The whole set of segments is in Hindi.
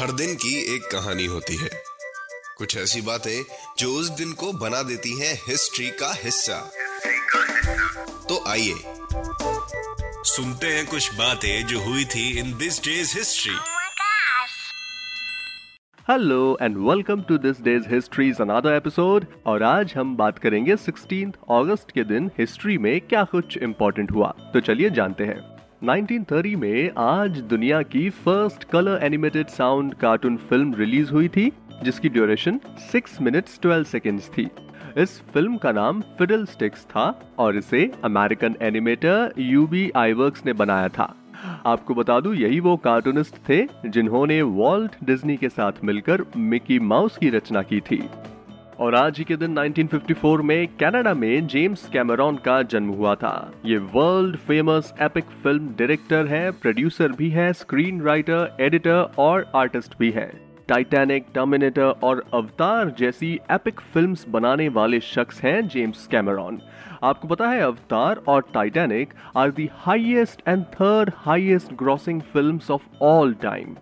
हर दिन की एक कहानी होती है। कुछ ऐसी बातें जो उस दिन को बना देती हैं हिस्ट्री का हिस्सा। तो आइए सुनते हैं कुछ बातें जो हुई थी in this day's history hello and welcome to this day's history's another episode और आज हम बात करेंगे 16 अगस्त के दिन हिस्ट्री में क्या कुछ इम्पोर्टेंट हुआ। तो चलिए जानते हैं। 1930 में आज दुनिया की first colour animated sound cartoon film release हुई थी, जिसकी ड्यूरेशन 6 मिनट्स 12 सेकेंड्स थी। इस फ़िल्म का नाम फिडल स्टिक्स था और इसे अमेरिकन एनिमेटर यूबी आईवर्क्स ने बनाया था। आपको बता दूँ, यही वो कार्टूनिस्ट थे जिन्होंने वॉल्ट डिज्नी के साथ मिलकर मिकी माउस की रचना की थी। और आज ही के दिन 1954 में कनाडा में जेम्स कैमरॉन का जन्म हुआ था। ये world famous epic film director हैं प्रोड्यूसर भी हैं स्क्रीन राइटर एडिटर और आर्टिस्ट भी हैं। टाइटैनिक टर्मिनेटर और अवतार जैसी एपिक फिल्म्स बनाने वाले शख्स हैं जेम्स कैमरॉन। आपको पता है अवतार और Titanic are the highest and third highest grossing films of all time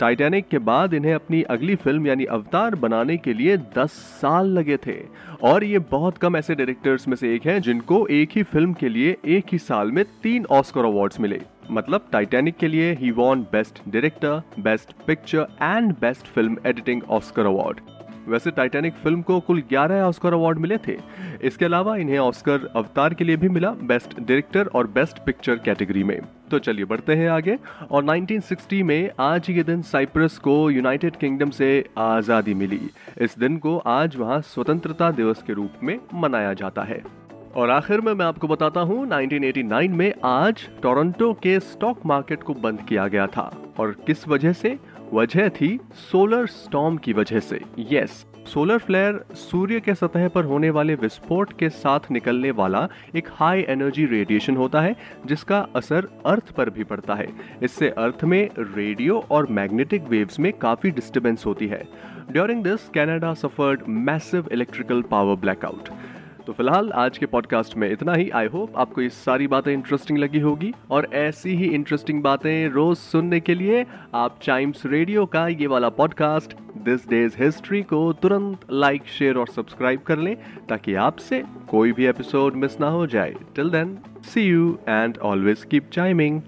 Titanic के बाद इन्हें अपनी अगली फ़िल्म यानी अवतार बनाने के लिए 10 साल लगे थे। और ये बहुत कम ऐसे डायरेक्टर्स में से एक हैं जिनको एक ही फ़िल्म के लिए एक ही साल में तीन ऑस्कर अवार्ड्स मिले। मतलब टाइटैनिक के लिए ही won best director best picture and best film editing Oscar award वैसे टाइटैनिक फ़िल्म को कुल 11 ऑस्कर अवार्ड मिले थे। इसके अलावा इन्हें ऑस्कर अवतार के लिए भी मिला बेस्ट डायरेक्टर और बेस्ट पिक्चर कैटेगरी में। तो चलिए बढ़ते हैं आगे। और 1960 में आज के दिन साइप्रस को यूनाइटेड किंगडम से आज़ादी मिली। इस दिन को आज वहाँ स्वतंत्रता दिवस के रूप में मनाया जाता है। और आखिर में मैं आपको बताता हूँ 1989 में आज टोरंटो के स्टॉक मार्केट को बंद किया गया था। और किस वजह से? वजह थी सोलर स्टॉर्म की वजह से। यस सोलर फ्लेयर सूर्य के सतह पर होने वाले विस्फोट के साथ निकलने वाला एक हाई एनर्जी रेडिएशन होता है, जिसका असर अर्थ पर भी पड़ता है। इससे अर्थ में रेडियो और मैग्नेटिक वेव्स में काफ़ी डिस्टरबेंस होती है। During this Canada suffered massive electrical power blackout तो फ़िलहाल आज के पॉडकास्ट में इतना ही। आई होप आपको ये सारी बातें इंटरेस्टिंग लगी होगी और ऐसी ही इंटरेस्टिंग बातें रोज सुनने के लिए आप चाइम्स रेडियो का ये वाला पॉडकास्ट दिस डेज़ हिस्ट्री को तुरंत लाइक शेयर और सब्सक्राइब कर लें ताकि आपसे कोई भी एपिसोड मिस ना हो जाए। Till then see you and always keep chiming